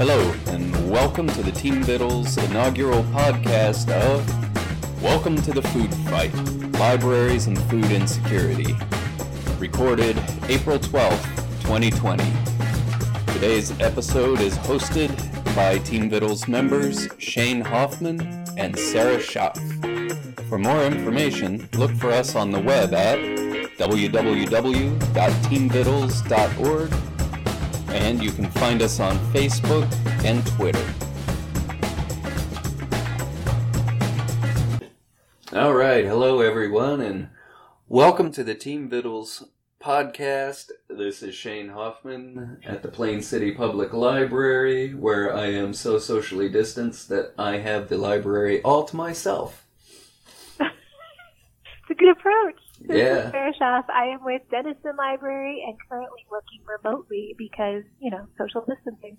Hello, and welcome to the Team Vittles inaugural podcast of Welcome to the Food Fight Libraries and Food Insecurity. Recorded April 12th, 2020. Today's episode is hosted by Team Vittles members Shane Hoffman and Sarah Schaff. For more information, look for us on the web at www.teamvittles.org and you can find us on Facebook and Twitter. All right, hello everyone, and welcome to the Team Vittles podcast. This is Shane Hoffman at the Plain City Public Library, where I am so socially distanced that I have the library all to myself. It's a good approach. This Yeah. is Sarah I am with Denison Library and currently working remotely because, you know, social distancing.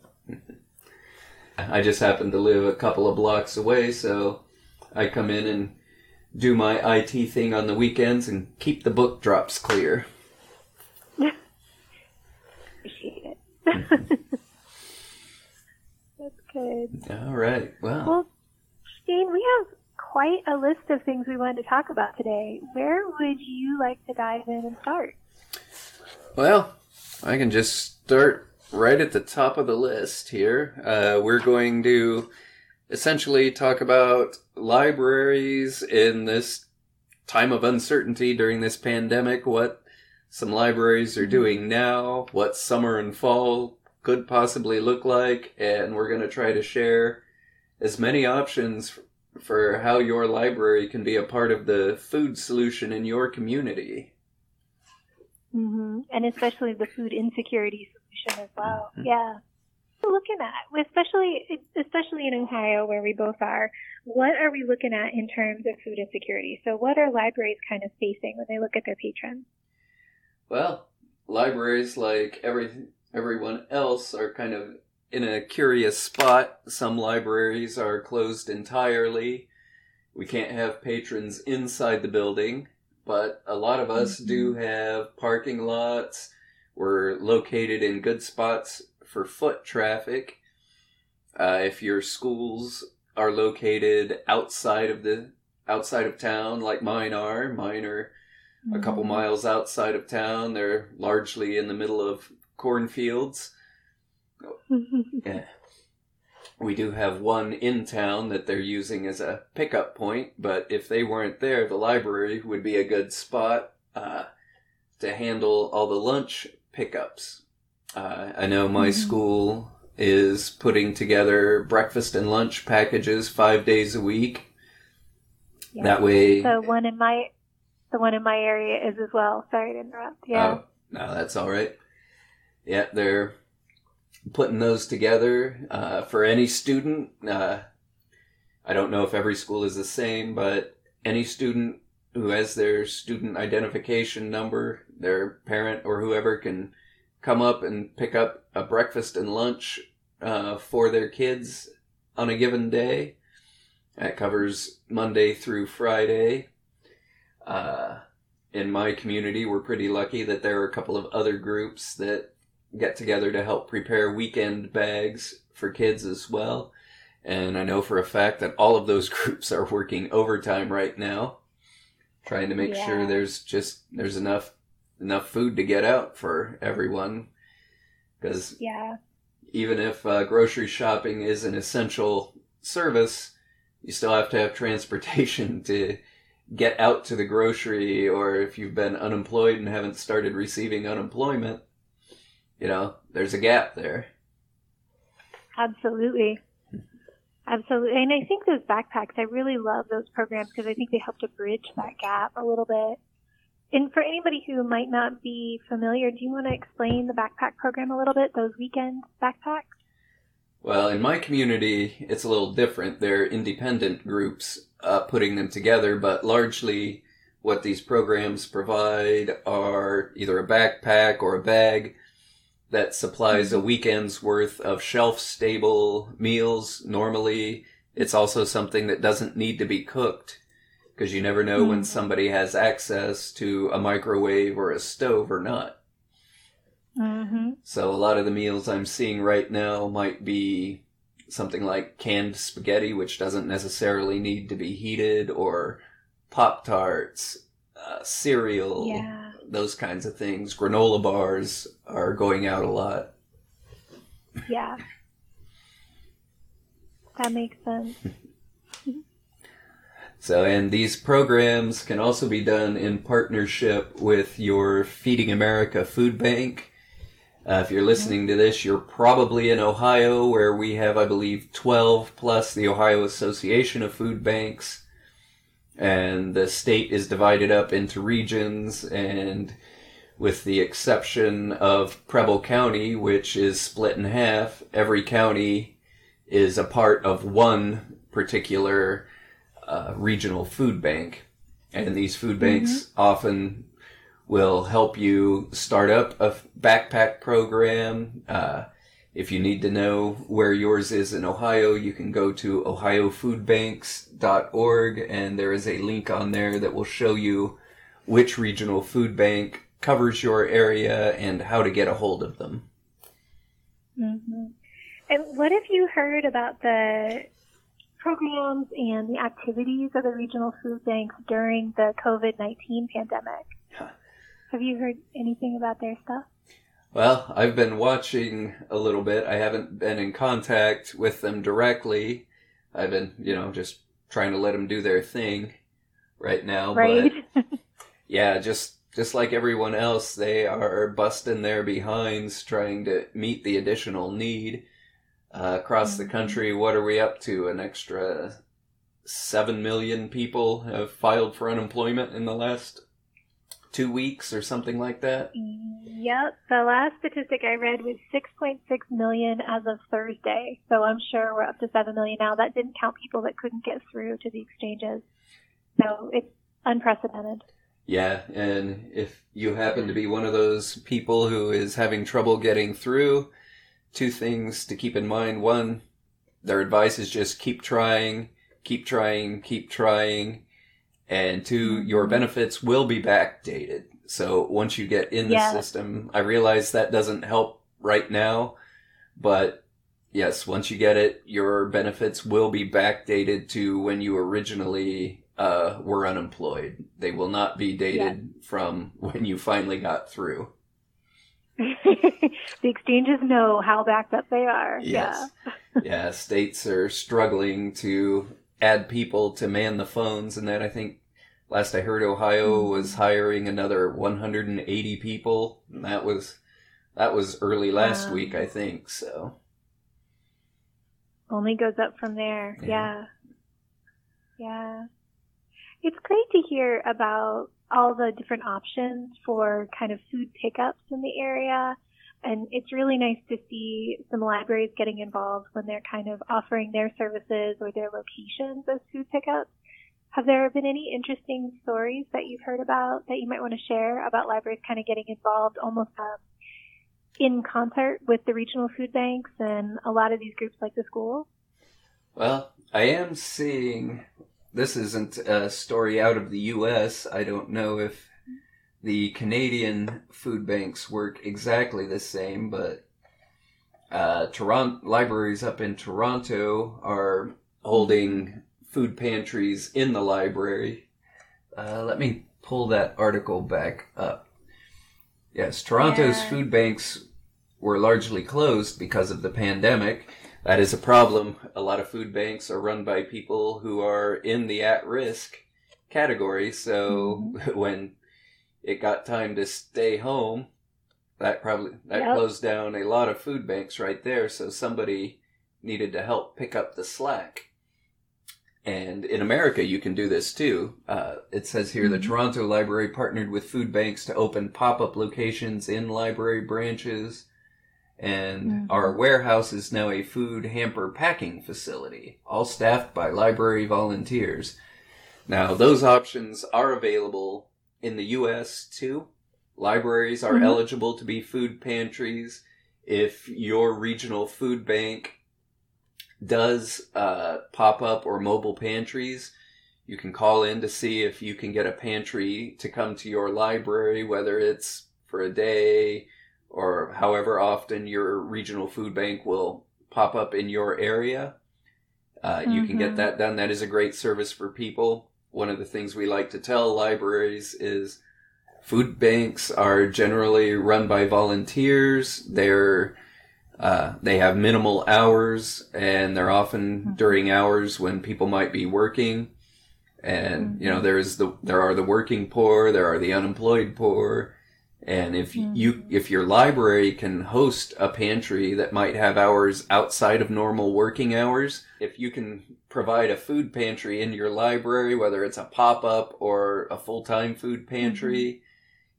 I just happen to live a couple of blocks away, so I come in and do my IT thing on the weekends and keep the book drops clear. Appreciate it. That's good. All right. Well, Well, Shane, we have quite a list of things we wanted to talk about today. Where would you like to dive in and start? well, I can just start right at the top of the list here. Uh, we're going to essentially talk about libraries in this time of uncertainty during this pandemic. What some libraries are doing now, what summer and fall could possibly look like, and we're going to try to share as many options for how your library can be a part of the food solution in your community. hmm And especially the food insecurity solution as well. Mhm. Yeah. What are we looking at, especially especially in Ohio where we both are, what are we looking at in terms of food insecurity? So what are libraries kind of facing when they look at their patrons? Well, libraries, like every everyone else, are kind of in a curious spot. Some libraries are closed entirely. We can't have patrons inside the building, but a lot of us do have parking lots. We're located in good spots for foot traffic. Uh, if your schools are located outside of the outside of town, like mine are, mine are a couple miles outside of town. They're largely in the middle of cornfields. Yeah. We do have one in town that they're using as a pickup point, but if they weren't there, the library would be a good spot uh, to handle all the lunch pickups. Uh, I know my Mhm. school is putting together breakfast and lunch packages five days a week. Yeah. That way, The one in my the one in my area is as well. Sorry to interrupt. Yeah. Oh, no, that's all right. Yeah, they're putting those together uh, for any student. Uh, I don't know if every school is the same, but any student who has their student identification number, their parent or whoever can come up and pick up a breakfast and lunch uh, for their kids on a given day. That covers Monday through Friday. Uh, in my community, we're pretty lucky that there are a couple of other groups that get together to help prepare weekend bags for kids as well. And I know for a fact that all of those groups are working overtime right now, trying to make sure there's just there's enough enough food to get out for everyone. Because yeah. even if uh, grocery shopping is an essential service, you still have to have transportation to get out to the grocery, or if you've been unemployed and haven't started receiving unemployment, you know, there's a gap there. Absolutely. Absolutely. And I think those backpacks, I really love those programs because I think they help to bridge that gap a little bit. And for anybody who might not be familiar, do you want to explain the backpack program a little bit, those weekend backpacks? Well, in my community, it's a little different. They're independent groups uh, putting them together, but largely what these programs provide are either a backpack or a bag that supplies a weekend's worth of shelf stable meals. Normally, it's also something that doesn't need to be cooked because you never know when Mhm. somebody has access to a microwave or a stove or not. Mm-hmm. So a lot of the meals I'm seeing right now might be something like canned spaghetti, which doesn't necessarily need to be heated, or Pop Tarts, uh, cereal, Yeah. Those kinds of things. Granola bars are going out a lot. Yeah. That makes sense. So, and these programs can also be done in partnership with your Feeding America food bank. Uh, if you're listening to this, you're probably in Ohio, where we have, I believe, 12 plus the Ohio Association of Food Banks. And the state is divided up into regions, and with the exception of Preble County, which is split in half, every county is a part of one particular uh, regional food bank. And these food banks often will help you start up a backpack program. Uh, if you need to know where yours is in Ohio, you can go to ohiofoodbanks.org and there is a link on there that will show you which regional food bank covers your area and how to get a hold of them. hmm And what have you heard about the programs and the activities of the regional food banks during the COVID 19 pandemic? Huh. Have you heard anything about their stuff? Well, I've been watching a little bit. I haven't been in contact with them directly. I've been, you know, just trying to let them do their thing right now. right? But yeah, just just like everyone else, they are busting their behinds trying to meet the additional need uh, across the Mhm. country. What are we up to? An extra seven million people have filed for unemployment in the last two weeks or something like that. Yep. The last statistic I read was 6.6 million as of Thursday. So I'm sure we're up to 7 million now. That didn't count people that couldn't get through to the exchanges. So it's unprecedented. Yeah, and if you happen to be one of those people who is having trouble getting through, two things to keep in mind. One, their advice is just keep trying, keep trying, keep trying. And 2 Mhm. your benefits will be backdated. So once you get in the Yeah. system, I realize that doesn't help right now, but yes, once you get it, your benefits will be backdated to when you originally uh, were unemployed. They will not be dated from when you finally got through. the exchanges know how backed up they are. Yes. yeah, states are struggling to add people to man the phones, and that I think last I heard Ohio hmm. was hiring another 180 people. And that was that was early last Wow. week, I think. So Only goes up from there. Yeah. Yeah. Yeah. It's great to hear about all the different options for kind of food pickups in the area. And it's really nice to see some libraries getting involved when they're kind of offering their services or their locations as food pickups. Have there been any interesting stories that you've heard about that you might want to share about libraries kind of getting involved almost um, in concert with the regional food banks and a lot of these groups like the schools? Well, I am seeing. This isn't a story out of the U.S. I don't know if the Canadian food banks work exactly the same, but uh, Toronto libraries up in Toronto are holding food pantries in the library. Uh, let me pull that article back up. Yes, Toronto's Yeah. food banks were largely closed because of the pandemic. That is a problem. A lot of food banks are run by people who are in the at risk category. So when it got time to stay home, that probably that Yep. closed down a lot of food banks right there. So somebody needed to help pick up the slack. And in America, you can do this too. Uh, it says here the Mhm. Toronto Library partnered with food banks to open pop up locations in library branches. And Mhm. our warehouse is now a food hamper packing facility, all staffed by library volunteers. Now, those options are available in the U.S. too. Libraries are Mhm. eligible to be food pantries if your regional food bank does uh, pop up or mobile pantries. You can call in to see if you can get a pantry to come to your library, whether it's for a day or however often your regional food bank will pop up in your area. Uh, You can get Mhm. that done. That is a great service for people. One of the things we like to tell libraries is food banks are generally run by volunteers. They're uh, they have minimal hours, and they're often Mhm. during hours when people might be working. And you know, Mhm. there is the there are the working poor, there are the unemployed poor, and if you Mhm. if your library can host a pantry that might have hours outside of normal working hours, if you can provide a food pantry in your library, whether it's a pop up or a full time food pantry,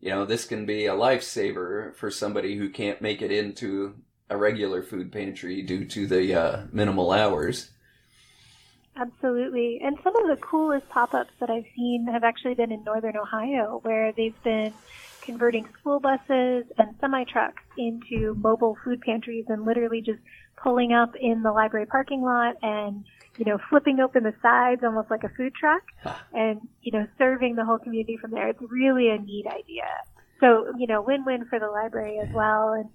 you know, this can be a lifesaver for somebody who can't make it into a regular food pantry due to the uh, minimal hours. Absolutely. And some of the coolest pop ups that I've seen have actually been in northern Ohio, where they've been converting school buses and semi trucks into mobile food pantries and literally just pulling up in the library parking lot and, you know, flipping open the sides almost like a food truck and, you know, serving the whole community from there. It's really a neat idea. So, you know, win win for the library as well. And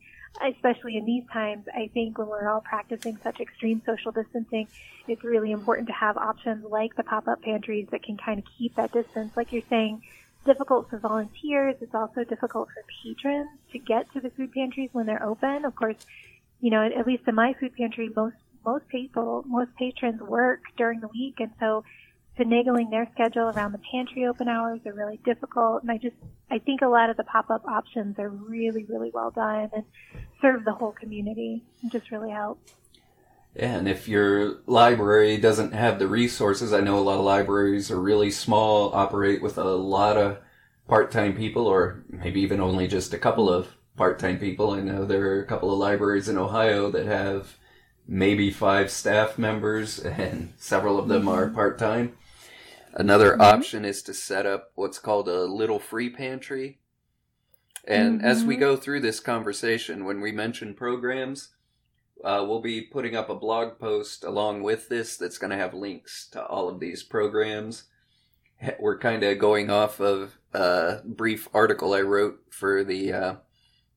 especially in these times, I think when we're all practicing such extreme social distancing, it's really important to have options like the pop-up pantries that can kind of keep that distance. Like you're saying, difficult for volunteers. It's also difficult for patrons to get to the food pantries when they're open. Of course, you know, at least in my food pantry, most most people, most patrons work during the week, and so finagling their schedule around the pantry open hours are really difficult. And I just, I think a lot of the pop-up options are really, really well done and serve the whole community and just really help. And if your library doesn't have the resources, I know a lot of libraries are really small, operate with a lot of part-time people, or maybe even only just a couple of part-time people. I know there are a couple of libraries in Ohio that have maybe five staff members, and several of them are mm-hmm. part-time. Another Mhm. option is to set up what's called a little free pantry. And as we Mhm. go through this conversation, when we mention programs, uh, we'll be putting up a blog post along with this that's going to have links to all of these programs. We're kind of going off of a brief article I wrote for the uh,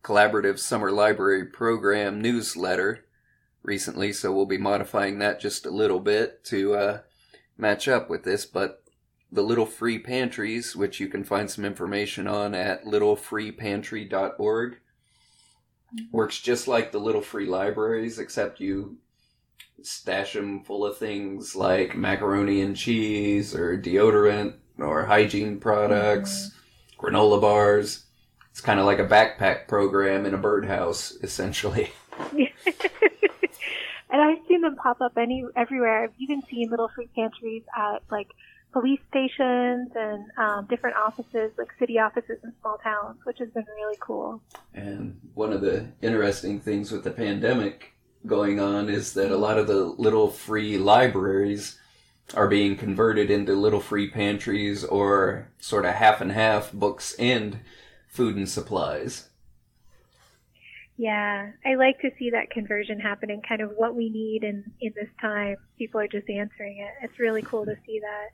Collaborative Summer Library Program newsletter recently, so we'll be modifying that just a little bit to uh, match up with this. But the Little Free Pantries, which you can find some information on at littlefreepantry.org, mm-hmm. works just like the little free libraries, except you stash them full of things like macaroni and cheese or deodorant or hygiene products, mm-hmm. granola bars. It's kind of like a backpack program in a birdhouse, essentially. and I've seen them pop up any everywhere. I've even seen little free pantries at like police stations and um, different offices, like city offices in small towns, which has been really cool. And one of the interesting things with the pandemic going on is that a lot of the little free libraries are being converted into little free pantries or sort of half and half books and food and supplies. Yeah, I like to see that conversion happening, kind of what we need in, in this time. People are just answering it. It's really cool to see that.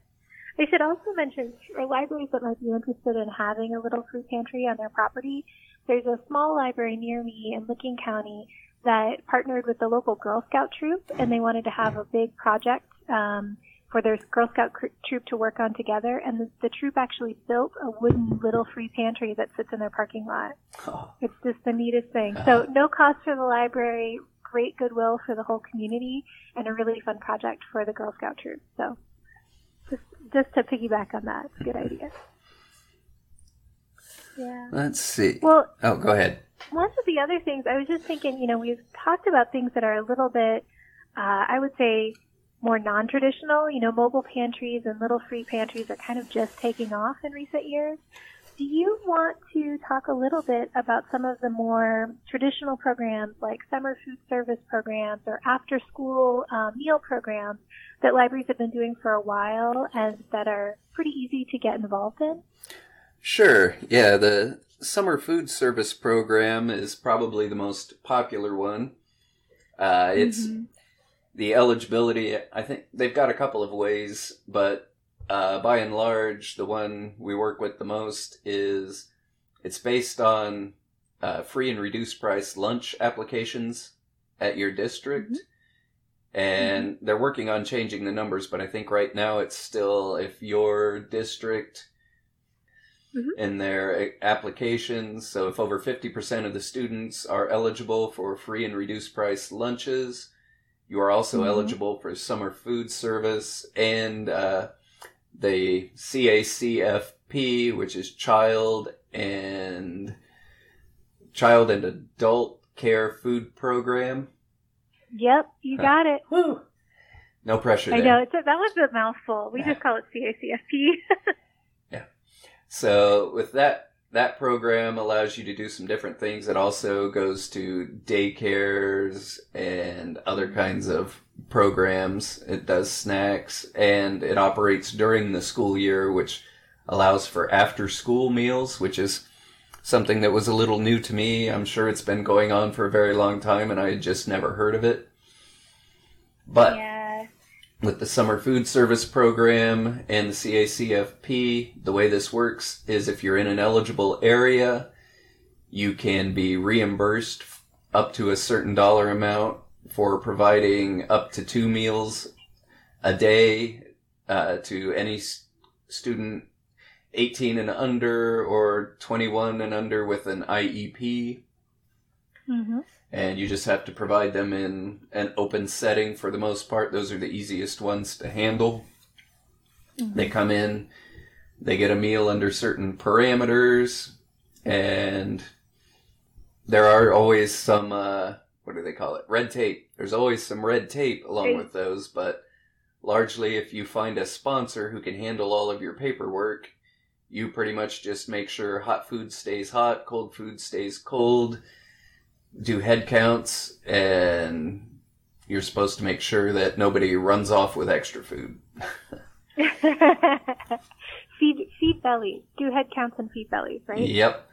I should also mention for libraries that might be interested in having a little food pantry on their property. There's a small library near me in Licking County that partnered with the local Girl Scout troop, and they wanted to have a big project um, for their Girl Scout cr- troop to work on together. And the, the troop actually built a wooden little free pantry that sits in their parking lot. Oh, It's just the neatest thing. So no cost for the library, great goodwill for the whole community, and a really fun project for the Girl Scout troop. So just just to piggyback on that, it's a good idea. Yeah. let's see. Well, Oh, go ahead. one of the other things I was just thinking, you know, we've talked about things that are a little bit, uh, I would say, more non-traditional. You know, mobile pantries and little free pantries are kind of just taking off in recent years. Do you want to talk a little bit about some of the more traditional programs like summer food service programs or after school um, meal programs that libraries have been doing for a while and that are pretty easy to get involved in? Sure. Yeah, the summer food service program is probably the most popular one. Uh, it's Mhm. the eligibility. I think they've got a couple of ways, but uh, by and large, the one we work with the most is it's based on uh, free and reduced price lunch applications at your district. And they're working on changing the numbers, but I think right now it's still if your district Mhm. in their applications, so if over 50% of the students are eligible for free and reduced price lunches, you are also Mhm. eligible for summer food service and uh, the CACFP, which is child and child and adult care food program. Yep, you got it. Woo! No pressure I there. know it's a, that was a mouthful. We just call it CACFP. Yeah. So with that that program allows you to do some different things. It also goes to daycares and other kinds of programs. It does snacks and it operates during the school year, which allows for after school meals, which is something that was a little new to me. I'm sure it's been going on for a very long time and I had just never heard of it. But yeah. with the summer food service program and the CACFP, the way this works is if you're in an eligible area, you can be reimbursed up to a certain dollar amount for providing up to two meals a day uh, to any s- student 18 and under or 21 and under with an IEP hmm and you just have to provide them in an open setting for the most part. Those are the easiest ones to handle. They come in, they get a meal under certain parameters, and there are always some, uh, what do they call it? Red tape. There's always some red tape along Right. with those, but largely if you find a sponsor who can handle all of your paperwork, you pretty much just make sure hot food stays hot, cold food stays cold, do head counts, and you're supposed to make sure that nobody runs off with extra food. feed feed bellies. Do head counts and feed bellies, right? Yep.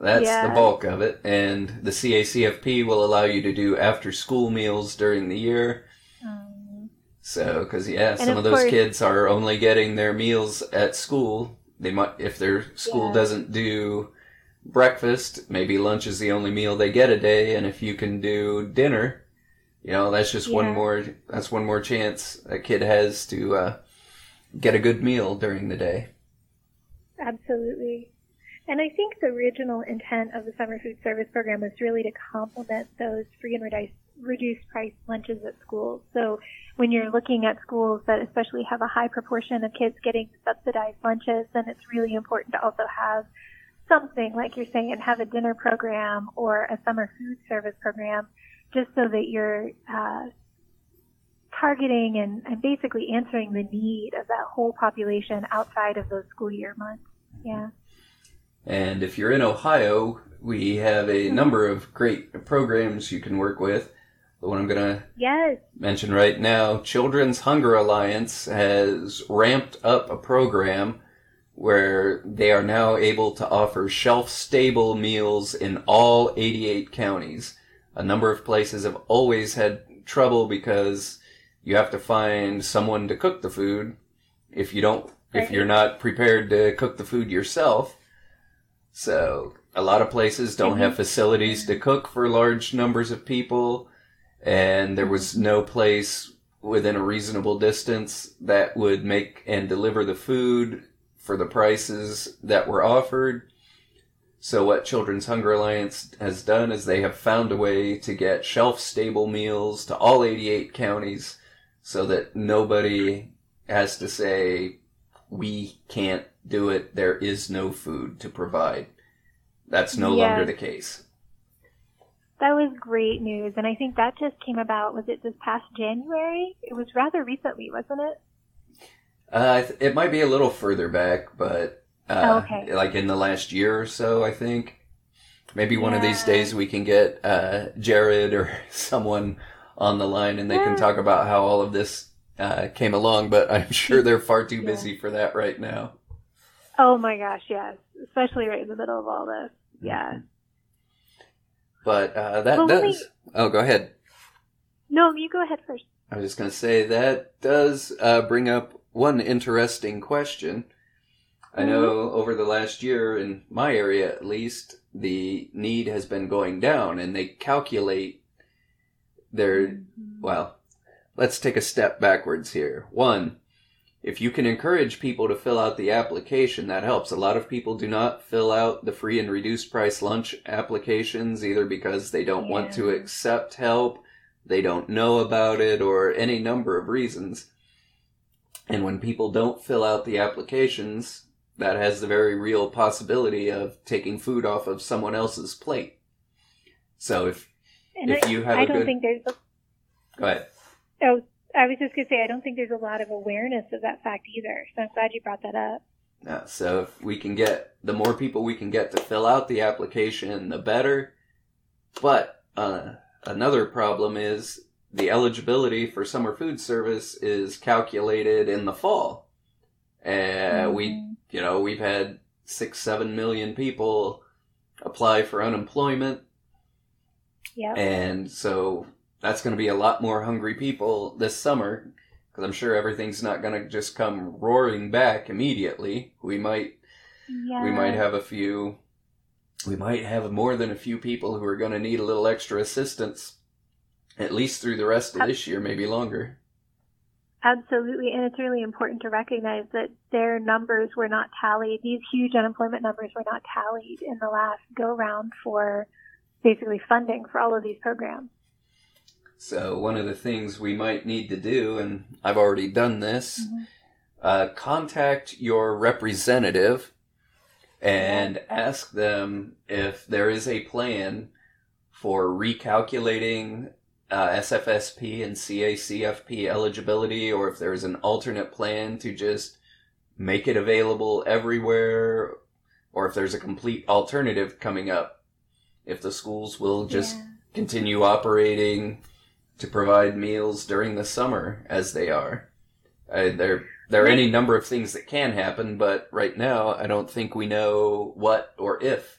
That's the bulk of it. And the CACFP will allow you to do after school meals during the year. Um, So, because yeah, some of of those course- kids are only getting their meals at school. They might, if their school Yeah. doesn't do breakfast, maybe lunch is the only meal they get a day. And if you can do dinner, you know, that's just one more, that's one more chance a kid has to, uh, get a good meal during the day. Absolutely. And I think the original intent of the summer food service program was really to complement those free and reduced, reduced price lunches at schools. So when you're looking at schools that especially have a high proportion of kids getting subsidized lunches, then it's really important to also have something, like you're saying, have a dinner program or a summer food service program, just so that you're uh, targeting and, and basically answering the need of that whole population outside of those school year months. Yeah. And if you're in Ohio, we have a hmm. number of great programs you can work with. The one I'm going to Yes. mention right now, Children's Hunger Alliance has ramped up a program where they are now able to offer shelf-stable meals in all 88 counties. A number of places have always had trouble because you have to find someone to cook the food if you don't if you're not prepared to cook the food yourself. So a lot of places don't have mm-hmm. facilities to cook for large numbers of people, and there was no place within a reasonable distance that would make and deliver the food for the prices that were offered. So what Children's Hunger Alliance has done is they have found a way to get shelf-stable meals to all 88 counties so that nobody has to say, we can't do it, there is no food to provide. That's no Yes. longer the case. That was great news. And I think that just came about, was it this past January? It was rather recently, wasn't it? Uh, it might be a little further back, but uh, Oh, okay. like in the last year or so, I think. Maybe one of these days we can get uh, Jared or someone on the line and they can talk about how all of this uh, came along. But I'm sure they're far too Yeah. busy for that right now. Oh my gosh, yes. Especially right in the middle of all this. Yeah. But uh, that Well, does. Oh, go ahead. No, you go ahead first. I was just going to say that does uh, bring up one interesting question. I know over the last year, in my area at least, the need has been going down and they calculate their, Mm-hmm. well, let's take a step backwards here. One, if you can encourage people to fill out the application, that helps. A lot of people do not fill out the free and reduced price lunch applications either because they don't want to accept help, they don't know about it, or any number of reasons. And when people don't fill out the applications, that has the very real possibility of taking food off of someone else's plate. So if And if I, you have I a don't good- think there's. A, go ahead. Oh, I was just gonna say I don't think there's a lot of awareness of that fact either. So I'm glad you brought that up. Yeah, so if we can get the more people we can get to fill out the application, the better. But uh, another problem is the eligibility for summer food service is calculated in the fall. Uh, We, Mhm. you know, we've had six, seven million people apply for unemployment, Yep. and so that's going to be a lot more hungry people this summer because I'm sure everything's not going to just come roaring back immediately. We might yeah. we might have a few we might have more than a few people who are going to need a little extra assistance at least through the rest of this year maybe longer Absolutely, and it's really important to recognize that their numbers were not tallied. These huge unemployment numbers were not tallied in the last go round for basically funding for all of these programs. So one of the things we might need to do and i've already done this Mhm. uh, contact your representative and ask them if there is a plan for recalculating uh, SFSP and CACFP eligibility, or if there's an alternate plan to just make it available everywhere, or if there's a complete alternative coming up. If the schools will just Yeah. continue operating to provide meals during the summer as they are. Uh, there, there are any number of things that can happen, but right now I don't think we know what or if.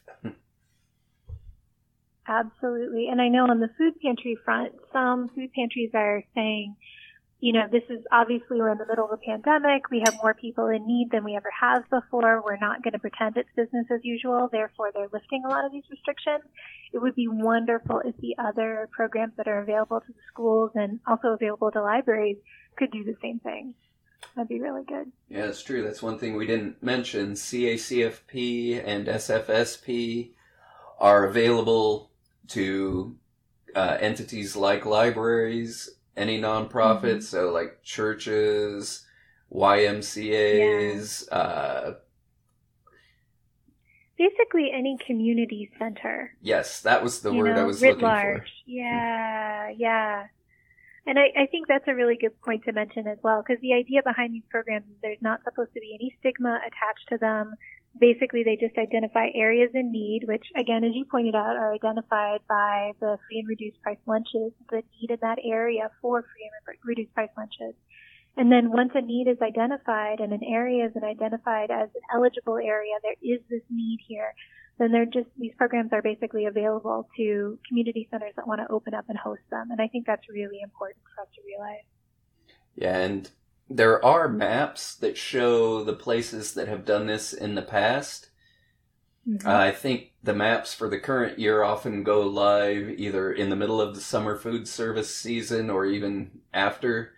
Absolutely. And I know on the food pantry front, some food pantries are saying, you know, this is obviously we're in the middle of a pandemic. We have more people in need than we ever have before. We're not going to pretend it's business as usual. Therefore, they're lifting a lot of these restrictions. It would be wonderful if the other programs that are available to the schools and also available to libraries could do the same thing. That'd be really good. Yeah, it's true. That's one thing we didn't mention. CACFP and SFSP are available to uh, entities like libraries, any nonprofits, Mhm. so like churches, YMCA's, uh, Basically, any community center yes, that was the you word know, I was writ looking large. for. Yeah, yeah. And I, I think that's a really good point to mention as well, because the idea behind these programs is there's not supposed to be any stigma attached to them. Basically, they just identify areas in need, which, again, as you pointed out, are identified by the free and reduced price lunches, the need in that area for free and reduced price lunches. And then once a need is identified and an area is identified as an eligible area, there is this need here then they're just these programs are basically available to community centers that want to open up and host them and i think that's really important for us to realize Yeah, and there are maps that show the places that have done this in the past. Mm-hmm. Uh, I think the maps for the current year often go live either in the middle of the summer food service season or even after,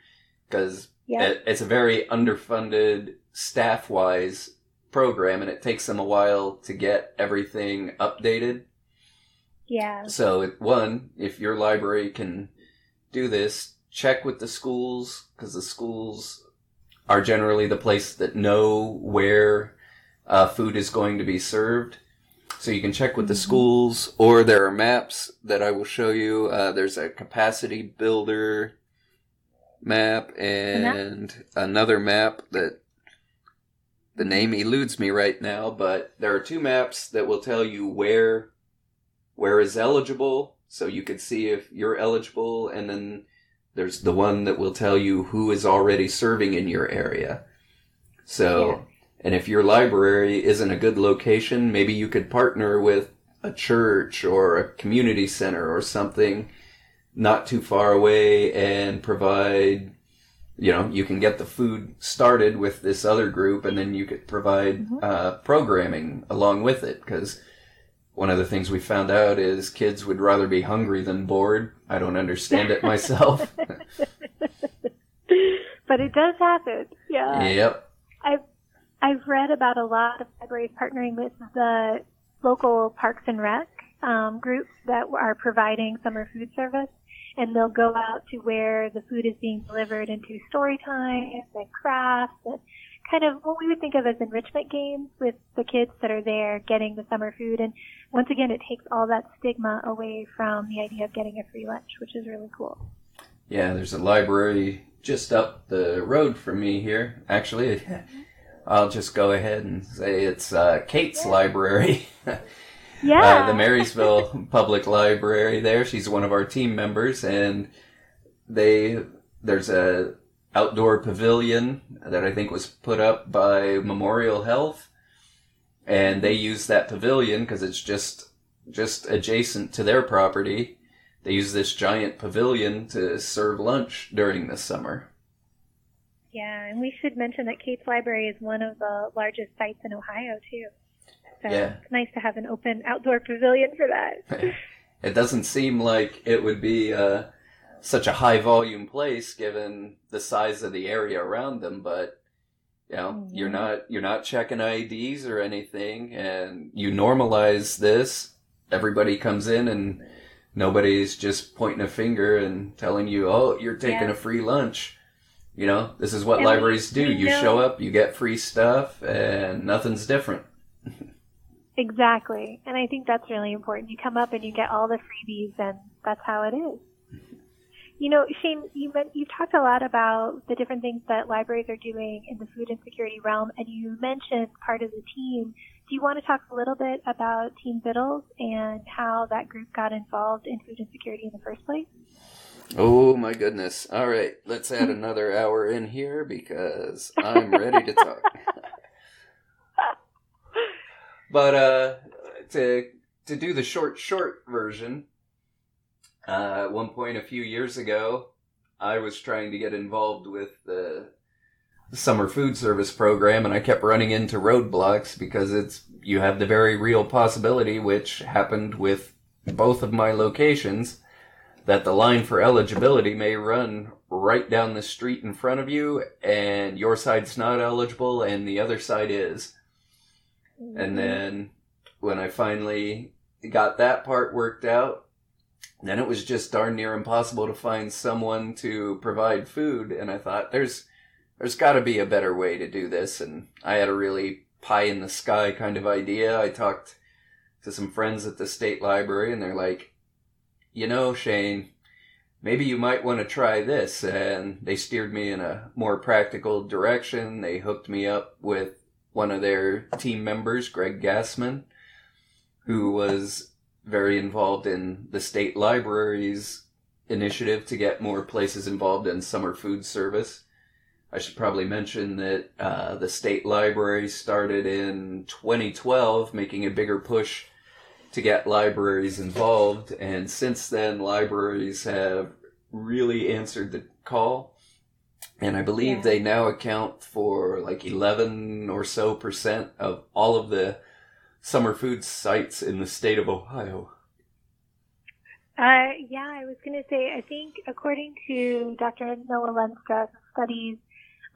because yeah it, it's a very underfunded staff wise program and it takes them a while to get everything updated. yeah So, one, if your library can do this, check with the schools because the schools are generally the place that know where uh, food is going to be served. So you can check with the Mhm. schools, or there are maps that I will show you. Uh, there's a capacity builder map and another map that the name eludes me right now, but there are two maps that will tell you where where is eligible, so you could see if you're eligible, and then there's the one that will tell you who is already serving in your area. So, Yeah. and if your library isn't a good location, maybe you could partner with a church or a community center or something not too far away and provide you know you can get the food started with this other group and then you could provide Mhm. uh, programming along with it because one of the things we found out is kids would rather be hungry than bored. I don't understand it myself. but it does happen. Yeah. Yep. I've I've read about a lot of libraries partnering with the local Parks and Rec um, groups that are providing summer food service, and they'll go out to where the food is being delivered into story times and crafts and kind of what we would think of as enrichment games with the kids that are there getting the summer food. And once again, it takes all that stigma away from the idea of getting a free lunch, which is really cool. Yeah, there's a library just up the road from me here. Actually, I'll just go ahead and say it's uh, Kate's yeah. library. yeah. Uh, the Marysville Public Library there. She's one of our team members and they, there's a outdoor pavilion that I think was put up by Memorial Health. And they use that pavilion because it's just, just adjacent to their property. They use this giant pavilion to serve lunch during the summer. Yeah, and we should mention that Kate's Library is one of the largest sites in Ohio too. So yeah. it's nice to have an open outdoor pavilion for that. it doesn't seem like it would be uh, such a high volume place given the size of the area around them, but you know, you're not you're not checking IDs or anything and you normalize this, everybody comes in and nobody's just pointing a finger and telling you, "Oh, you're taking yeah. a free lunch." You know, this is what and libraries do. You know, show up, you get free stuff, and nothing's different. exactly. And I think that's really important. You come up and you get all the freebies, and that's how it is. You know, Shane, you you talked a lot about the different things that libraries are doing in the food insecurity realm, and you mentioned part of the team. Do you want to talk a little bit about Team Vittles and how that group got involved in food insecurity in the first place? Oh my goodness! All right, let's add another hour in here because I'm ready to talk. but uh, to to do the short short version, uh, at one point a few years ago, I was trying to get involved with the summer food service program and I kept running into roadblocks because it's you have the very real possibility which happened with both of my locations that the line for eligibility may run right down the street in front of you and your side's not eligible and the other side is. Mm-hmm. And then when I finally got that part worked out, then it was just darn near impossible to find someone to provide food. And I thought, there's, there's got to be a better way to do this. And I had a really pie in the sky kind of idea. I talked to some friends at the state library, and they're like, you know, Shane, maybe you might want to try this. And they steered me in a more practical direction. They hooked me up with one of their team members, Greg Gassman, who was very involved in the state library's initiative to get more places involved in summer food service. I should probably mention that uh, the state library started in 2012, making a bigger push to get libraries involved, and since then, libraries have really answered the call. And I believe yeah. they now account for like 11 or so percent of all of the summer food sites in the state of Ohio? Uh, yeah, I was going to say, I think according to Dr. Noah Lenstra, studies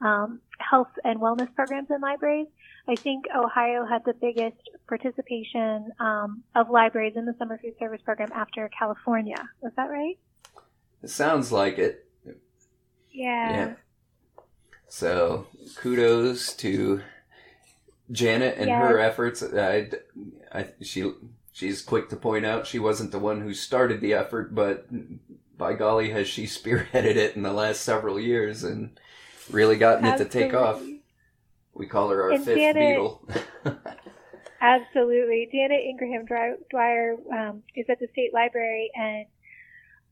um, health and wellness programs in libraries, I think Ohio had the biggest participation um, of libraries in the summer food service program after California. Was that right? It sounds like it. Yeah. yeah. So kudos to Janet and her efforts, I, I, she, she's quick to point out she wasn't the one who started the effort, but by golly, has she spearheaded it in the last several years and really gotten Absolutely. it to take off. We call her our and fifth Janet, beetle. Absolutely. Janet Ingraham Dwyer um, is at the State Library and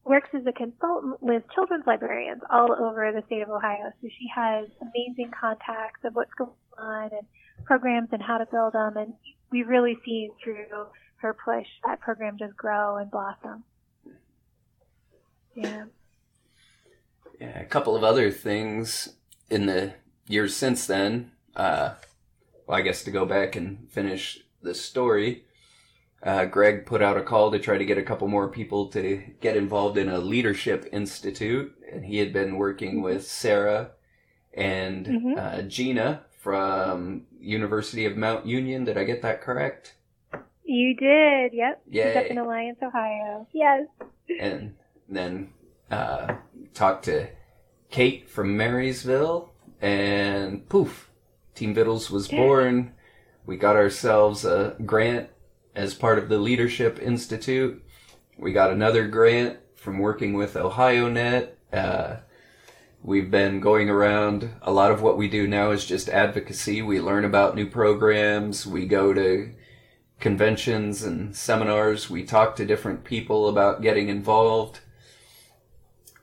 works as a consultant with children's librarians all over the state of Ohio. So she has amazing contacts of what's going on and programs and how to build them. And we've really seen through her push that program just grow and blossom. Yeah. Yeah, a couple of other things in the years since then. Uh, well, I guess to go back and finish the story, uh, Greg put out a call to try to get a couple more people to get involved in a leadership institute, and he had been working with Sarah and Mhm. uh, Gina from University of Mount Union. Did I get that correct? You did, yep. She's up in Alliance, Ohio. Yes. and then uh, talked to Kate from Marysville, and poof, Team Vittles was born. We got ourselves a grant as part of the Leadership Institute. We got another grant from working with OhioNet. Uh, we've been going around. A lot of what we do now is just advocacy. We learn about new programs. We go to conventions and seminars. We talk to different people about getting involved.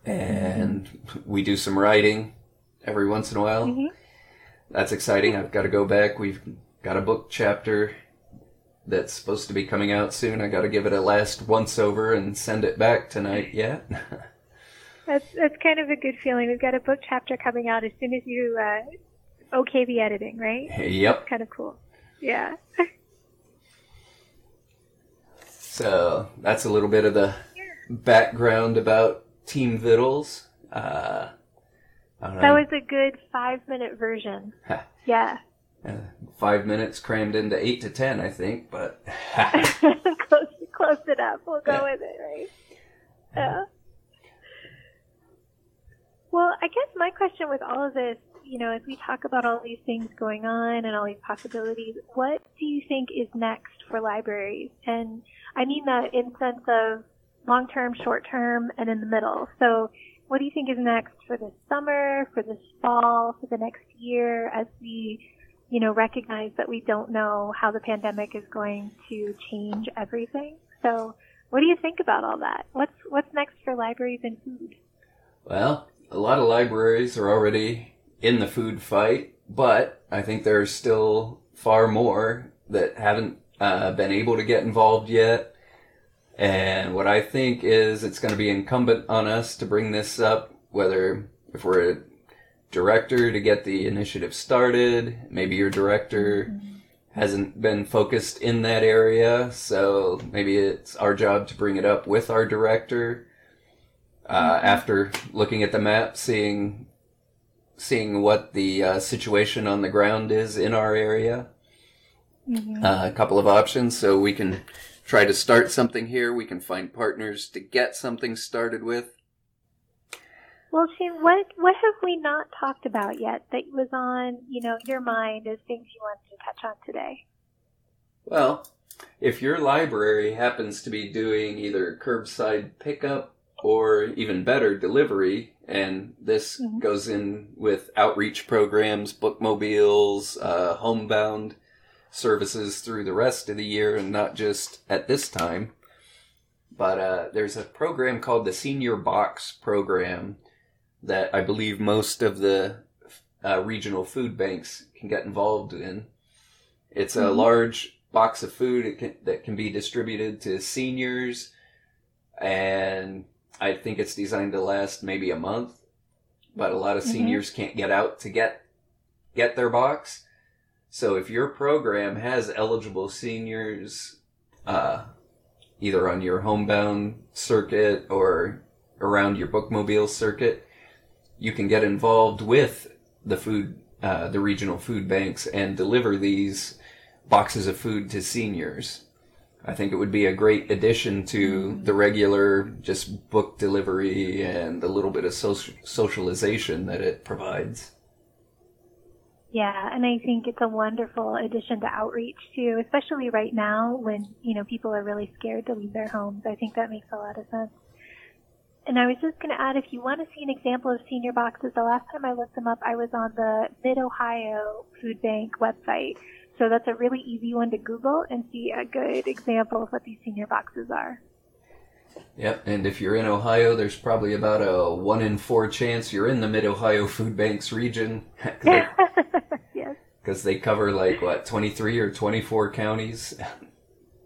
And we do some writing every once in a while. Mhm. That's exciting. I've got to go back. We've got a book chapter that's supposed to be coming out soon. I got to give it a last once over and send it back tonight. Yeah. That's that's kind of a good feeling. We've got a book chapter coming out as soon as you uh, okay the editing, right? yep. Kind of cool. Yeah. So that's a little bit of the background about Team Vittles. Uh, I don't know. That was a good five minute version. Yeah. Uh, five minutes crammed into eight to ten, I think, but close, close it up. We'll go Yeah. with it, right? Yeah. Well, I guess my question with all of this, you know, as we talk about all these things going on and all these possibilities, what do you think is next for libraries? And I mean that in sense of long term, short term, and in the middle. So, what do you think is next for this summer, for this fall, for the next year, as we you know, recognize that we don't know how the pandemic is going to change everything. So, what do you think about all that? What's what's next for libraries and food? well, a lot of libraries are already in the food fight, but I think there's still far more that haven't uh, been able to get involved yet. And what I think is it's going to be incumbent on us to bring this up, whether if we're a director to get the initiative started, maybe your director hasn't been focused in that area, so maybe it's our job to bring it up with our director. Uh, after looking at the map, seeing seeing what the uh, situation on the ground is in our area, Mm-hmm. uh, a couple of options, so we can try to start something here. We can find partners to get something started with. Well, Shane, what what have we not talked about yet that was on you know your mind as things you wanted to touch on today? Well, if your library happens to be doing either curbside pickup or even better, delivery, and this Mhm. goes in with outreach programs, bookmobiles, uh, homebound services through the rest of the year and not just at this time. But uh, there's a program called the Senior Box Program that I believe most of the uh, regional food banks can get involved in. It's a Mhm. large box of food it can, that can be distributed to seniors, and I think it's designed to last maybe a month. But a lot of Mhm. seniors can't get out to get get their box. So if your program has eligible seniors, uh, either on your homebound circuit or around your bookmobile circuit, you can get involved with the food, uh, the regional food banks and deliver these boxes of food to seniors. I think it would be a great addition to mm-hmm. the regular just book delivery and the little bit of social socialization that it provides. Yeah, and I think it's a wonderful addition to outreach too, especially right now when, you know, people are really scared to leave their homes. I think that makes a lot of sense. And I was just going to add, if you want to see an example of senior boxes, the last time I looked them up, I was on the Mid Ohio Food Bank website. So that's a really easy one to Google and see a good example of what these senior boxes are. Yep, and if you're in Ohio, there's probably about a one in four chance you're in the Mid Ohio Food Banks region yes. because they cover like what 23 or 24 counties.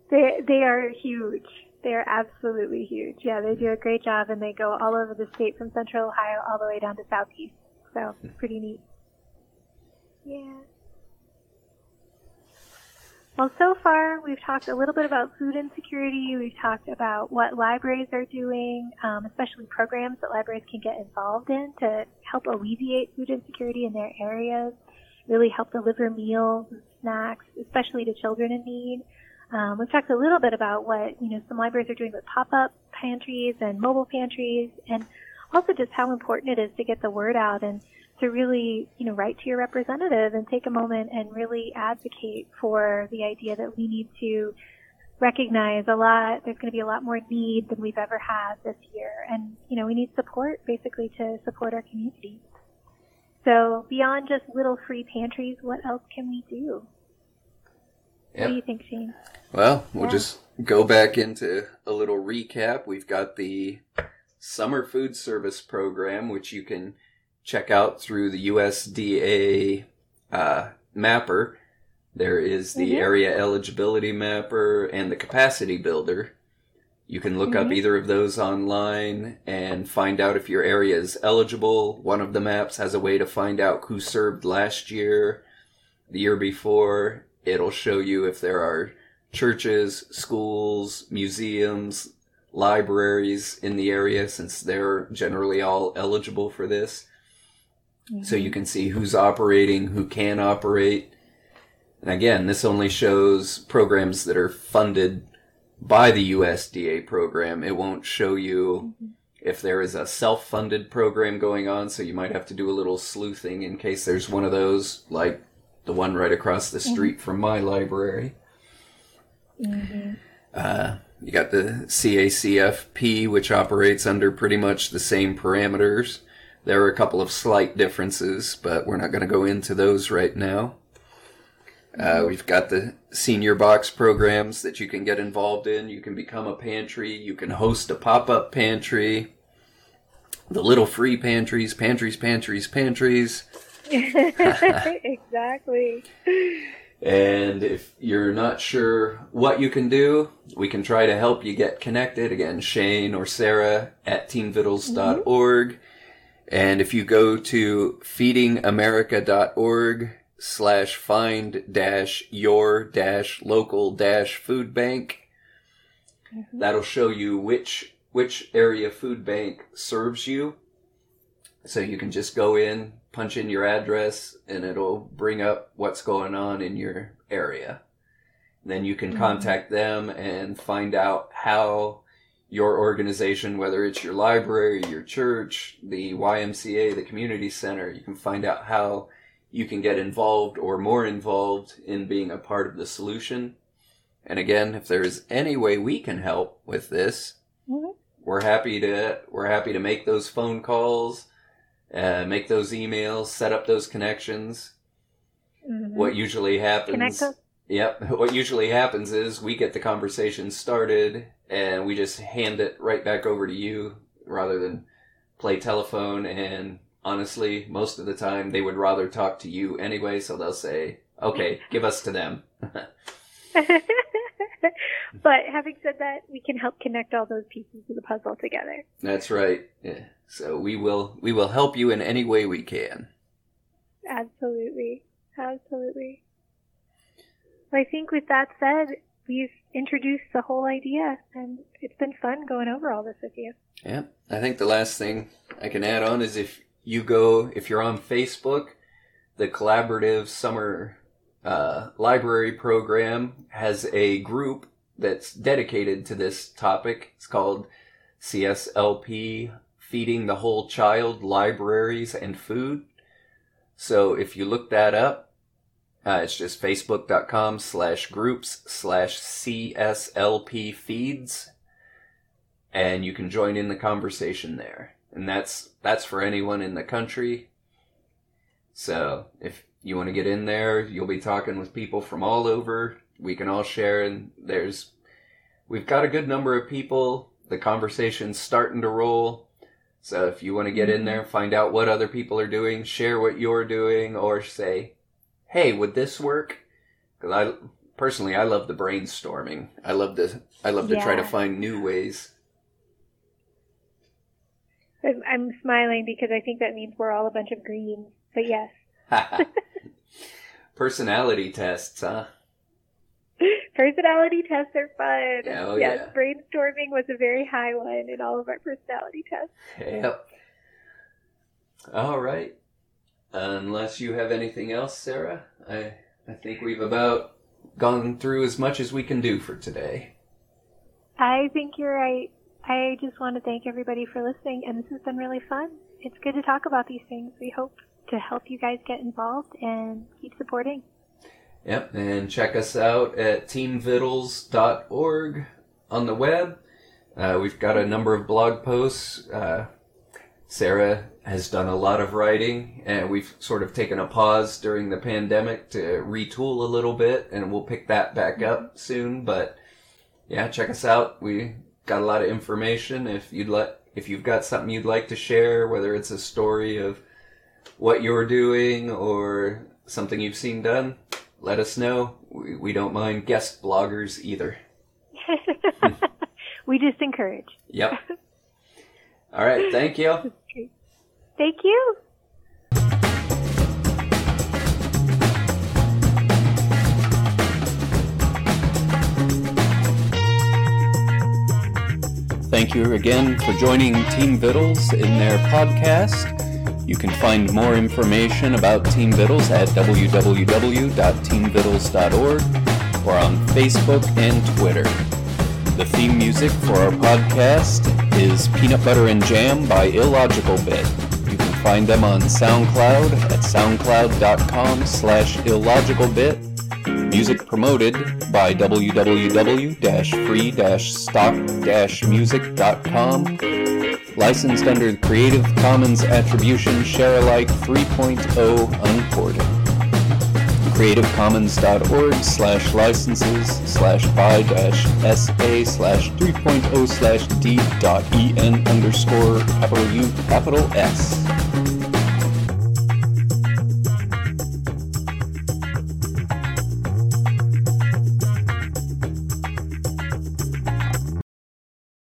They they are huge. They are absolutely huge. Yeah, they do a great job, and they go all over the state from Central Ohio all the way down to Southeast. So pretty neat. Yeah. Well, so far we've talked a little bit about food insecurity. We've talked about what libraries are doing, um, especially programs that libraries can get involved in to help alleviate food insecurity in their areas, really help deliver meals and snacks, especially to children in need. Um, we've talked a little bit about what you know some libraries are doing with pop-up pantries and mobile pantries, and also just how important it is to get the word out and to really, you know, write to your representative and take a moment and really advocate for the idea that we need to recognize a lot, there's going to be a lot more need than we've ever had this year. And, you know, we need support basically to support our community. So beyond just little free pantries, what else can we do? Yep. What do you think, Shane? Well, we'll yeah. just go back into a little recap. We've got the summer food service program, which you can check out through the USDA uh, mapper. There is the mm-hmm. area eligibility mapper and the capacity builder. You can look mm-hmm. up either of those online and find out if your area is eligible. One of the maps has a way to find out who served last year, the year before. It'll show you if there are churches, schools, museums, libraries in the area since they're generally all eligible for this. Mm-hmm. So you can see who's operating, who can operate. And again, this only shows programs that are funded by the USDA program. It won't show you mm-hmm. if there is a self-funded program going on, so you might have to do a little sleuthing in case there's one of those, like the one right across the mm-hmm. street mm-hmm. from my library. Mm-hmm. Uh, you got the CACFP, which operates under pretty much the same parameters. There are a couple of slight differences, but we're not going to go into those right now. Uh, we've got the senior box programs that you can get involved in. You can become a pantry. You can host a pop up pantry. The little free pantries, pantries, pantries, pantries. exactly. And if you're not sure what you can do, we can try to help you get connected. Again, Shane or Sarah at teamvittles.org. Mm-hmm. And if you go to feedingamerica.org slash find dash your dash local dash food bank, mm-hmm. that'll show you which which area food bank serves you. So you can just go in, punch in your address, and it'll bring up what's going on in your area. Then you can mm-hmm. contact them and find out how your organization, whether it's your library, your church, the YMCA, the community center, you can find out how you can get involved or more involved in being a part of the solution. And again, if there's any way we can help with this, mm-hmm. we're happy to we're happy to make those phone calls, uh, make those emails, set up those connections. Mm-hmm. What usually happens Yep. What usually happens is we get the conversation started and we just hand it right back over to you rather than play telephone. And honestly, most of the time they would rather talk to you anyway, so they'll say, okay, give us to them. but having said that, we can help connect all those pieces of the puzzle together. That's right. Yeah. So we will we will help you in any way we can. Absolutely. Absolutely. I think with that said, we've introduced the whole idea, and it's been fun going over all this with you. Yeah, I think the last thing I can add on is if you go, if you're on Facebook, the collaborative summer uh, library program has a group that's dedicated to this topic. It's called CSLP Feeding the Whole Child Libraries and Food. So if you look that up, uh, it's just facebook.com slash groups slash CSLP feeds. And you can join in the conversation there. And that's, that's for anyone in the country. So if you want to get in there, you'll be talking with people from all over. We can all share and there's, we've got a good number of people. The conversation's starting to roll. So if you want to get in mm-hmm. there, find out what other people are doing, share what you're doing, or say, hey, would this work? Because I personally, I love the brainstorming. I love to, I love to yeah. try to find new ways. I'm smiling because I think that means we're all a bunch of greens. But yes. Personality tests, huh? Personality tests are fun. Oh, yes, yeah. brainstorming was a very high one in all of our personality tests. Yep. All right. Unless you have anything else, Sarah, I I think we've about gone through as much as we can do for today. I think you're right. I just want to thank everybody for listening, and this has been really fun. It's good to talk about these things. We hope to help you guys get involved and keep supporting. Yep, and check us out at teamvittles.org on the web. Uh, we've got a number of blog posts. Uh, Sarah has done a lot of writing, and we've sort of taken a pause during the pandemic to retool a little bit, and we'll pick that back up mm-hmm. soon. But yeah, check us out. We got a lot of information. If you'd like, if you've got something you'd like to share, whether it's a story of what you're doing or something you've seen done, let us know. We, we don't mind guest bloggers either. we just encourage. Yep. All right. Thank you. Thank you. Thank you again for joining Team Vittles in their podcast. You can find more information about Team Vittles at www.teamvittles.org or on Facebook and Twitter. The theme music for our podcast is Peanut Butter and Jam by Illogical Bit. You can find them on SoundCloud at soundcloud.com slash illogicalbit. Music promoted by www-free-stock-music.com. Licensed under Creative Commons Attribution Share Alike 3.0 Unported. creativecommons.org slash licenses slash by dash sa slash 3.0 slash d dot en underscore capital U capital S.